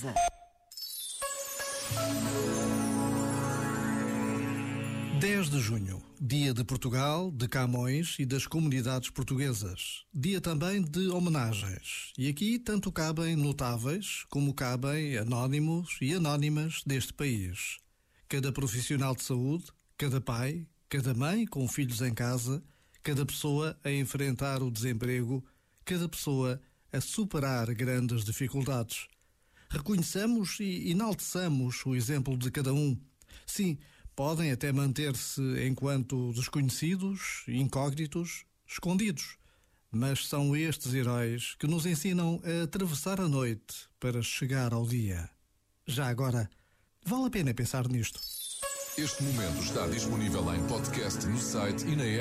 Portuguesa. 10 de junho, dia de Portugal, de Camões e das comunidades portuguesas. Dia também de homenagens. E aqui tanto cabem notáveis como cabem anónimos e anónimas deste país. Cada profissional de saúde, cada pai, cada mãe com filhos em casa, cada pessoa a enfrentar o desemprego, cada pessoa a superar grandes dificuldades. Reconheçamos e enalteçamos o exemplo de cada um. Sim, podem até manter-se enquanto desconhecidos, incógnitos, escondidos. Mas são estes heróis que nos ensinam a atravessar a noite para chegar ao dia. Já agora, vale a pena pensar nisto. Este momento está disponível em podcast no site e na app.